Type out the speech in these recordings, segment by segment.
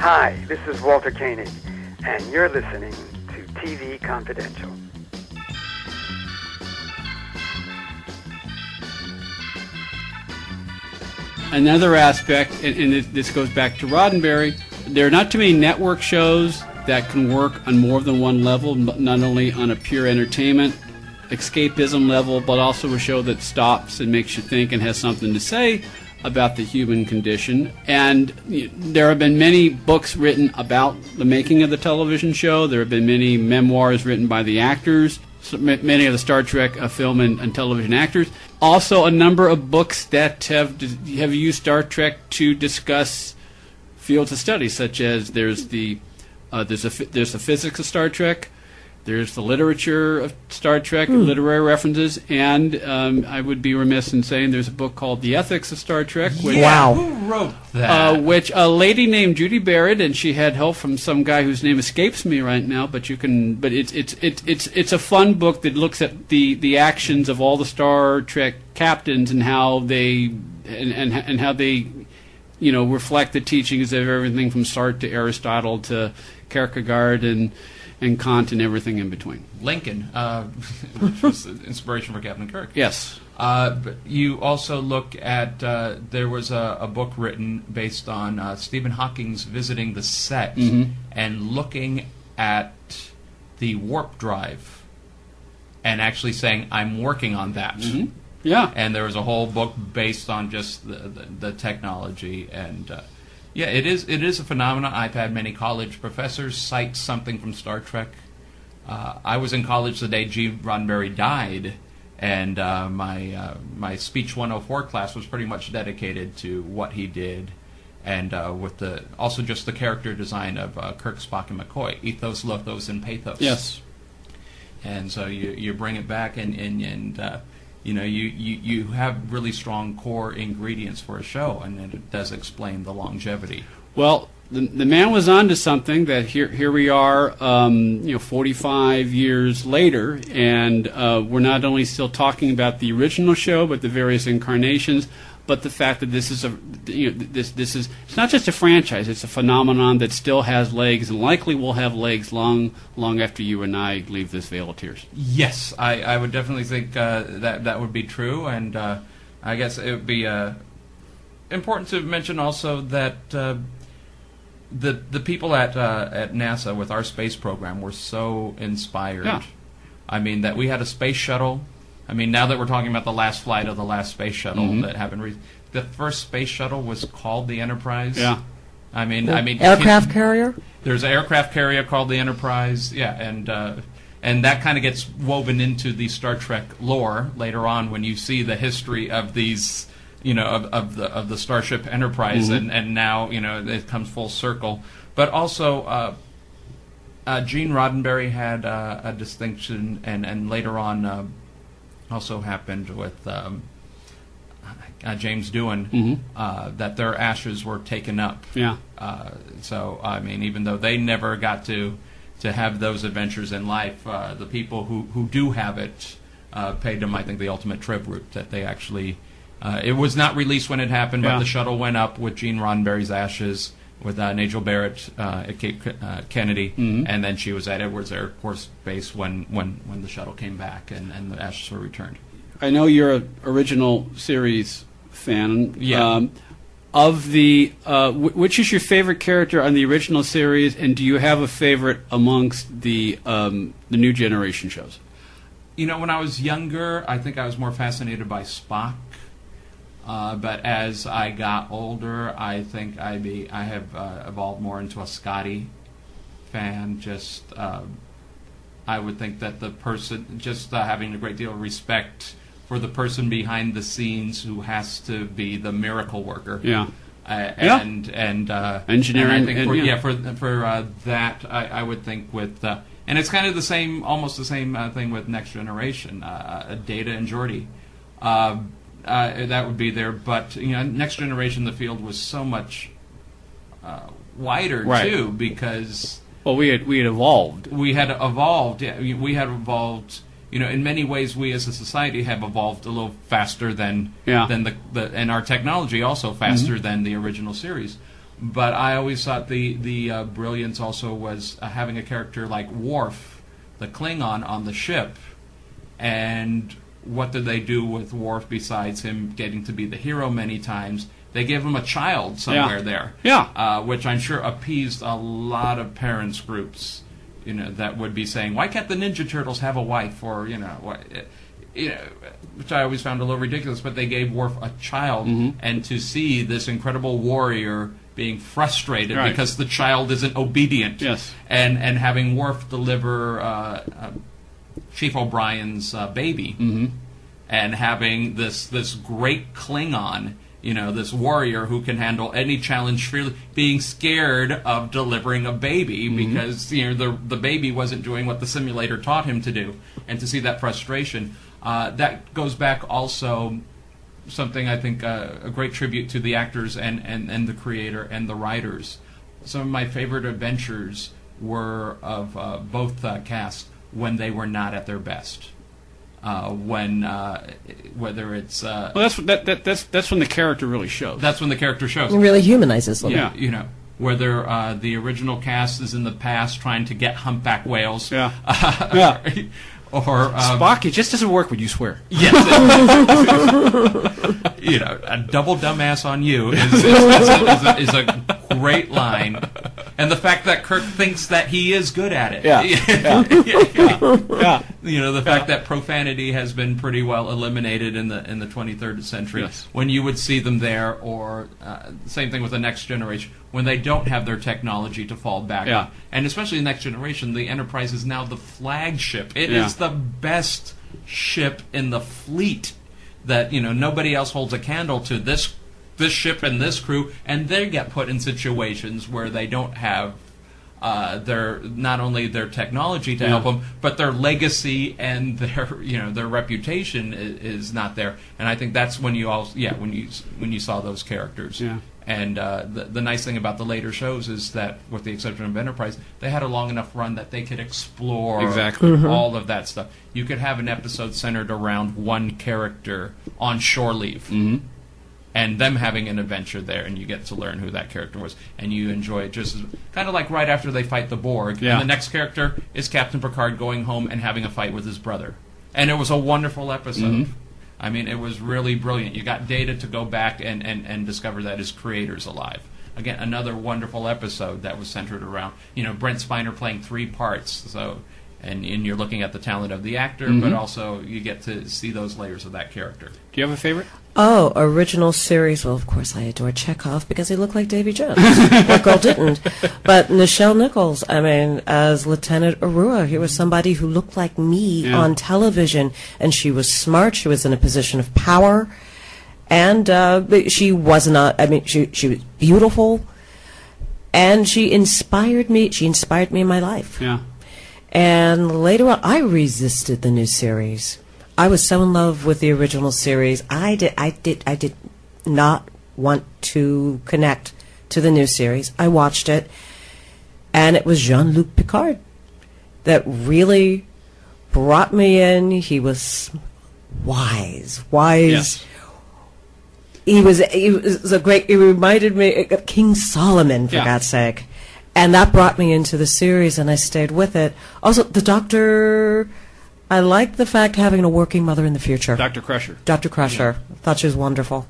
Hi, this is Walter Koenig, and you're listening to TV Confidential. Another aspect, and, and this goes back to Roddenberry, there are not too many network shows that can work on more than one level, not only on a pure entertainment, escapism level, but also a show that stops and makes you think and has something to say about the human condition. And there have been many books written about the making of the television show. There have been many memoirs written by the actors, many of the Star Trek uh, film and, and television actors. Also, a number of books that have have used Star Trek to discuss fields of study, such as there's the uh, there's a there's the physics of Star Trek, there's the literature of Star Trek, literary references, and um, I would be remiss in saying there's a book called The Ethics of Star Trek, which, Wow. Who wrote uh, that? which a lady named Judy Barad, and she had help from some guy whose name escapes me right now. But you can, but it's it's it's it's it's a fun book that looks at the the actions of all the Star Trek captains and how they and and, and how they you know, reflect the teachings of everything from Sartre to Aristotle to Kierkegaard and and Kant and everything in between. Lincoln, uh, which was the inspiration for Captain Kirk. Yes. Uh, but you also look at uh, there was a, a book written based on uh, Stephen Hawking's visiting the set Mhm. and looking at the warp drive and actually saying, "I'm working on that." Mhm. Yeah. And there was a whole book based on just the, the, the technology and. Yeah, it is. It is a phenomenon. I've had many college professors cite something from Star Trek. Uh, I was in college the day Gene Roddenberry died, and uh, my uh, my speech 104 class was pretty much dedicated to what he did, and uh, with the also just the character design of uh, Kirk, Spock, and McCoy, ethos, logos, and pathos. Yes. And so you you bring it back, and and and uh, you know you, you you have really strong core ingredients for a show, and it does explain the longevity. Well, the, the man was onto something that here here we are, um, you know, 45 years later, and uh, we're not only still talking about the original show, but the various incarnations, but the fact that this is a you know this this is it's not just a franchise; it's a phenomenon that still has legs and likely will have legs long long after you and I leave this Vale of Tears. Yes, I, I would definitely think uh, that that would be true, and uh, I guess it would be uh, important to mention also that uh, the the people at uh, at NASA with our space program were so inspired. Yeah. I mean that we had a space shuttle. I mean now that we're talking about the last flight of the last space shuttle Mhm. that happened, re- the first space shuttle was called the Enterprise. Yeah. I mean, I mean, Aircraft carrier? there's an aircraft carrier called the Enterprise, yeah, and uh, and that kind of gets woven into the Star Trek lore later on when you see the history of these, you know, of, of the of the Starship Enterprise, Mhm. and and now you know it comes full circle. But also, uh, uh, Gene Roddenberry had uh, a distinction, and and later on uh, also happened with. Um, uh, James Doohan, Mhm. uh, that their ashes were taken up. Yeah. Uh, so I mean, even though they never got to to have those adventures in life, uh, the people who who do have it uh, paid them, I think, the ultimate tribute that they actually. Uh, it was not released when it happened, but the shuttle went up with Gene Roddenberry's ashes, with uh, Majel Barrett uh, at Cape uh, Kennedy, Mhm. and then she was at Edwards Air Force Base when, when, when the shuttle came back and, and the ashes were returned. I know you're an original series fan. Yeah. Um, of the, uh, wh- which is your favorite character on the original series, and do you have a favorite amongst the um, the new generation shows? You know, when I was younger, I think I was more fascinated by Spock. Uh, but as I got older, I think I be I have uh, evolved more into a Scotty fan. Just uh, I would think that the person, just uh, having a great deal of respect for the person behind the scenes who has to be the miracle worker. Yeah. Uh, Yeah. and and uh, Engineering And think and- for, yeah. yeah. for for that, I, I would think with uh, and it's kind of the same, almost the same uh, thing with Next Generation, uh, Data and Geordi. Uh, uh, that would be there, but you know, Next Generation, the field was so much uh, wider Right. too because Well, we had we had evolved. we had evolved. Yeah, we- had evolved. You know, in many ways, we as a society have evolved a little faster than Yeah. than the, the and our technology also faster than the original series. But I always thought the the uh, brilliance also was uh, having a character like Worf, the Klingon on the ship, and what did they do with Worf besides him getting to be the hero many times? They gave him a child somewhere Yeah. there, Yeah. uh, which I'm sure appeased a lot of parents groups, you know, that would be saying, "Why can't the Ninja Turtles have a wife?" Or you know, what, you know, which I always found a little ridiculous. But they gave Worf a child, Mm-hmm. and to see this incredible warrior being frustrated Right. because the child isn't obedient, Yes. and and having Worf deliver uh, uh, Chief O'Brien's uh, baby, Mm-hmm. and having this this great Klingon, you know, this warrior who can handle any challenge freely, being scared of delivering a baby because you know the the baby wasn't doing what the simulator taught him to do, and to see that frustration, uh, that goes back also something I think uh, a great tribute to the actors and, and, and the creator and the writers. Some of my favorite adventures were of uh, both uh, casts when they were not at their best. Uh, when uh, whether it's uh, Well, that's that, that that's that's when the character really shows. that's when the character shows. It really humanizes them. Yeah. You know whether uh, the original cast is in the past trying to get humpback whales. Yeah. Yeah. Or um, Spock, it just doesn't work when you swear. Yes. you know, a double dumbass on you is, is, is, a, is, a, is a great line. And the fact that Kirk thinks that he is good at it. Yeah. Yeah. Yeah. You know, the fact that profanity has been pretty well eliminated in the in the 23rd century. Yes. When you would see them there, or uh, same thing with the next generation, when they don't have their technology to fall back Yeah. on. And especially the next generation, the Enterprise is now the flagship. It is Yeah. the best ship in the fleet that you know nobody else holds a candle to this this ship and this crew and they get put in situations where they don't have uh, their not only their technology to Yeah. help them but their legacy and their you know their reputation is, is not there and I think that's when you all yeah when you when you saw those characters Yeah. and uh, the, the nice thing about the later shows is that, with the exception of Enterprise, they had a long enough run that they could explore Exactly. all of that stuff. You could have an episode centered around one character on shore leave, Mm-hmm. And them having an adventure there, and you get to learn who that character was, and you enjoy it just kind of like right after they fight the Borg. Yeah. And the next character is Captain Picard going home and having a fight with his brother, and it was a wonderful episode. Mm-hmm. I mean, it was really brilliant. You got Data to go back and, and, and discover that his creator's alive. Again, another wonderful episode that was centered around, you know, Brent Spiner playing three parts. So, and, and you're looking at the talent of the actor, but also you get to see those layers of that character. Do you have a favorite? Oh, original series. Well, of course, I adore Chekov because he looked like Davy Jones. what girl didn't? But Nichelle Nichols, I mean, as Lieutenant Uhura, he was somebody who looked like me Yeah. on television, and she was smart. She was in a position of power, and uh, she was not. I mean, she she was beautiful, and she inspired me. She inspired me in my life. Yeah. And later on, I resisted the new series. I was so in love with the original series. I did. I did. I did not want to connect to the new series. I watched it, and it was Jean-Luc Picard that really brought me in. He was wise, wise. Yes. He was. He was a great. He reminded me of King Solomon, for Yeah. God's sake. And that brought me into the series, and I stayed with it. Also, the Doctor. I like the fact having a working mother in the future. Dr. Crusher. Dr. Crusher. Thought she was wonderful.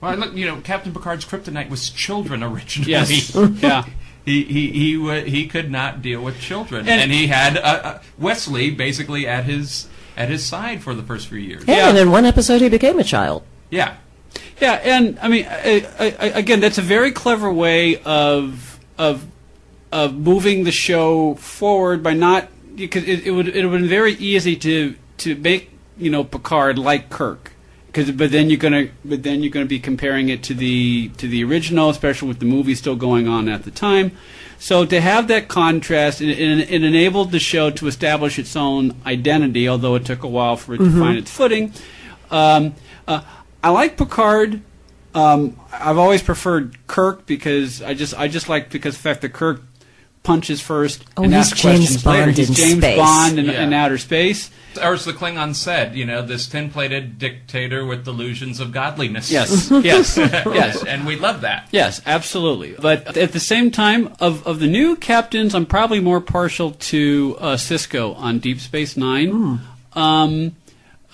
Well, look, you know, Captain Picard's kryptonite was children originally. Yes. yeah. He he he wa he could not deal with children, And- and, he had uh, uh, Wesley basically at his at his side for the first few years. Yeah, Yeah. and in one episode, he became a child. Yeah, Yeah, and I mean, I, I, I, again, that's a very clever way of of of moving the show forward by not because it, it would it would have been very easy to to make you know Picard like Kirk. Because, but then you're gonna, but then you're gonna be comparing it to the to the original, especially with the movie still going on at the time. So to have that contrast, it, it, it enabled the show to establish its own identity, although it took a while for it to find its footing. Um, uh, I like Picard. Um, I've always preferred Kirk because I just I just like because the fact that Kirk punches first Oh, and he's asks James questions later. Bond He's in James space. Bond in, Yeah. in outer space. Or as the Klingon said, you know, this tin-plated dictator with delusions of godliness. Yes, yes, yes. and we love that. Yes, absolutely. But at the same time, of, of the new captains, I'm probably more partial to uh, Sisko on Deep Space Nine. Um,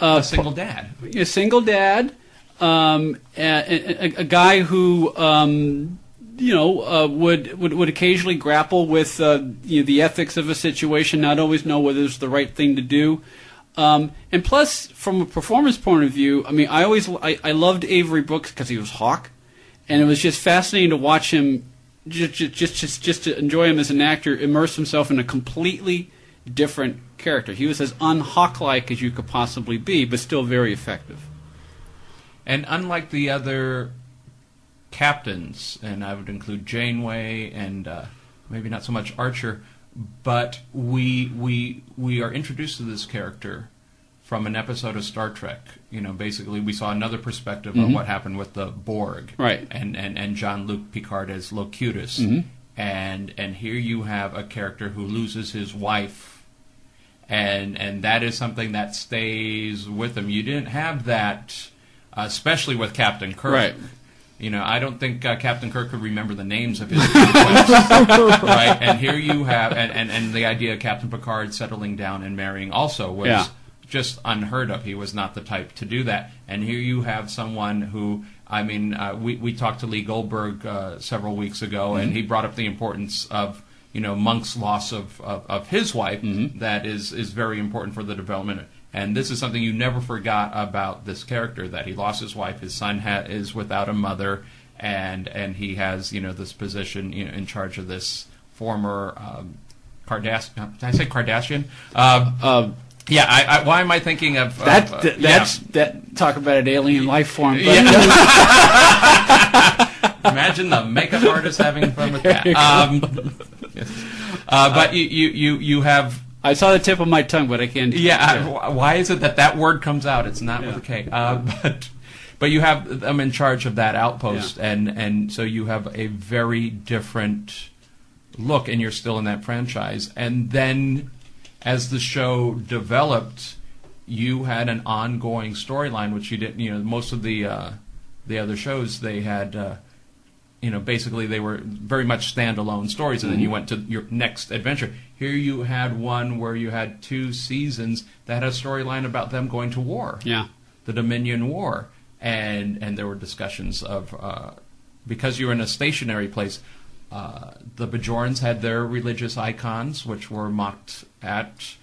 a single dad. a single dad, um, a, a, a guy who um, you know uh, would, would would occasionally grapple with uh, you know, the ethics of a situation, not always know whether it's the right thing to do. Um, and plus, from a performance point of view, I mean, I always I, I loved Avery Brooks because he was Hawk, and it was just fascinating to watch him just just just just to enjoy him as an actor, immerse himself in a completely different character. He was as unhawk-like as you could possibly be, but still very effective. And unlike the other captains, and I would include Janeway and uh, maybe not so much Archer, but we we we are introduced to this character from an episode of Star Trek. You know, basically, we saw another perspective of what happened with the Borg, Right. And and and Jean Luc Picard as Locutus, and and here you have a character who loses his wife and and that is something that stays with him. You didn't have that, uh, especially with Captain Kirk. Right. You know, I don't think uh, Captain Kirk could remember the names of his conquests, right? And here you have, and, and, and the idea of Captain Picard settling down and marrying also was Yeah. just unheard of. He was not the type to do that. And here you have someone who, I mean, uh, we, we talked to Lee Goldberg uh, several weeks ago, and he brought up the importance of, you know, Monk's loss of, of, of his wife. That is, is very important for the development. And this is something you never forgot about this character that he lost his wife, his son ha- is without a mother, and and he has you know this position you know, in charge of this former um, Kardashian. Did I say Kardashian? Uh, Uh, yeah, I, I, why am I thinking of that uh, th- yeah. that talk about an alien life form. But Imagine the makeup artist having fun with that. Um, uh, but you, you, you, you have I saw the tip of my tongue, but I can't. yeah. I- why is it that that word comes out? It's not with a K. Uh, but but you have them in charge of that outpost, and and so you have a very different look, and you're still in that franchise. And then as the show developed, you had an ongoing storyline, which you didn't. You know, most of the uh, the other shows they had. Uh, you know, basically they were very much standalone stories, and then you went to your next adventure. Here you had one where you had two seasons that had a storyline about them going to war, Yeah. the Dominion War, and and there were discussions of uh, because you were in a stationary place. Uh, the Bajorans had their religious icons, which were mocked at,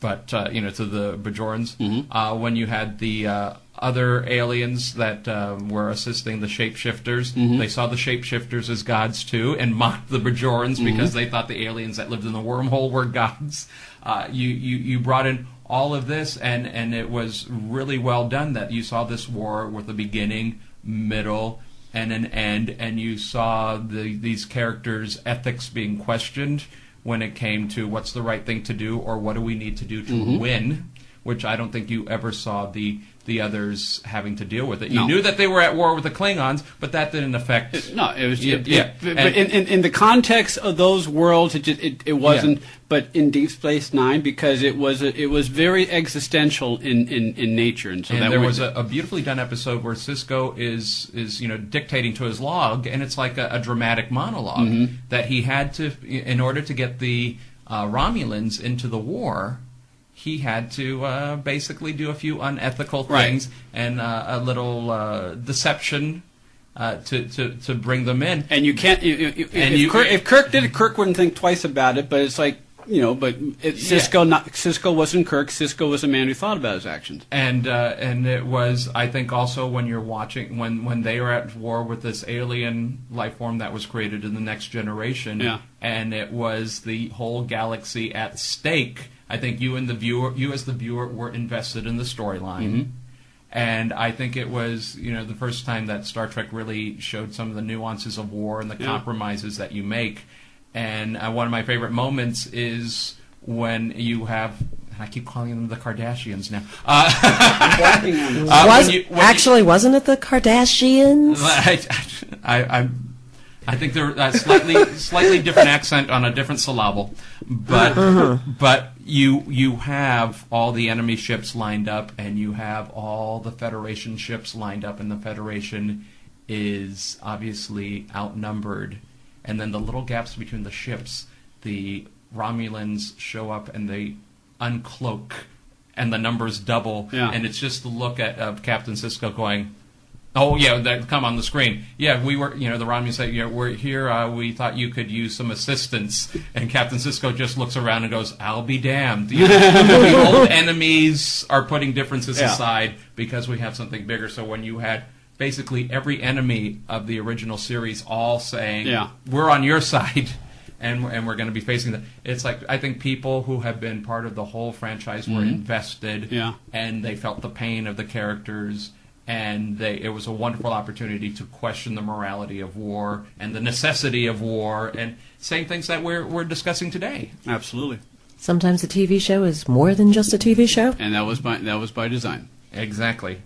but uh, you know, to the Bajorans. Uh, when you had the uh, other aliens that um, were assisting the shapeshifters, they saw the shapeshifters as gods too, and mocked the Bajorans because they thought the aliens that lived in the wormhole were gods. Uh, you, you you brought in all of this, and and it was really well done. That you saw this war with a beginning, middle, and an end, and you saw the these characters' ethics being questioned when it came to what's the right thing to do or what do we need to do to Mm-hmm. win, which I don't think you ever saw the the others having to deal with it. No. You knew that they were at war with the Klingons, but that didn't affect. No, it was. Yeah, it- yeah. it- but And- in, in, in the context of those worlds, it just, it, it wasn't. But in Deep Space Nine, because it was a, it was very existential in, in, in nature, and so and there was was a, a beautifully done episode where Sisko is is you know dictating to his log, and it's like a, a dramatic monolog Mm-hmm. that he had to, in order to get the uh, Romulans into the war, he had to uh, basically do a few unethical Right. things and uh, a little uh, deception uh, to, to to bring them in. And you can't. You, you, you- And if, you- Kirk, if Kirk did it, Kirk wouldn't think twice about it. But it's like you know. But it, Sisko, not Sisko, wasn't Kirk. Sisko was a man who thought about his actions. and uh, and it was I think also when you're watching when when they are at war with this alien life form that was created in the next generation, Yeah. and it was the whole galaxy at stake. I think you and the viewer, you as the viewer, were invested in the storyline. And I think it was, you know, the first time that Star Trek really showed some of the nuances of war and the Yeah. compromises that you make. And uh, one of my favorite moments is when you have, I keep calling them the Kardashians now. Uh, uh, Was, when you- when you- actually, wasn't it the Kardashians? I, I, I'm I think they're uh, slightly slightly different accent on a different syllable, but but you you have all the enemy ships lined up, and you have all the Federation ships lined up, and the Federation is obviously outnumbered, and then the little gaps between the ships, the Romulans show up and they uncloak, and the numbers double, Yeah. and it's just the look at of Captain Sisko going. Oh yeah, that come on the screen. Yeah, we were. You know, the Romulans say, "Yeah, we're here. Uh, we thought you could use some assistance." And Captain Sisko just looks around and goes, "I'll be damned." You know, the old enemies are putting differences Yeah. aside because we have something bigger. So when you had basically every enemy of the original series all saying, Yeah. we're on your side." And, and we're going to be facing the. It's like I think people who have been part of the whole franchise were invested, Mm-hmm. Yeah. and they felt the pain of the characters and they, it was a wonderful opportunity to question the morality of war and the necessity of war and same things that we're, we're discussing today Absolutely. Sometimes a TV show is more than just a TV show. And that was by that was by design. exactly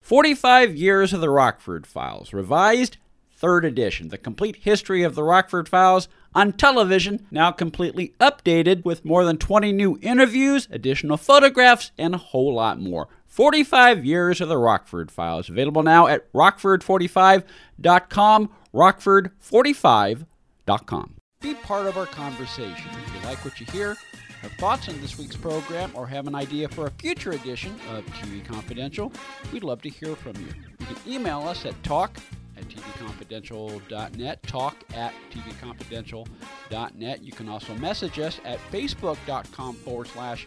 45 Years of the Rockford Files, revised third edition. The complete history of the Rockford Files on television, now completely updated with more than 20 new interviews, additional photographs, and a whole lot more. 45 Years of the Rockford Files, available now at rockford45.com, rockford45.com. Be part of our conversation. If you like what you hear, have thoughts on this week's program, or have an idea for a future edition of TV Confidential, we'd love to hear from you. You can email us at talk at tvconfidential.net, talk at tvconfidential.net. You can also message us at facebook.com forward slash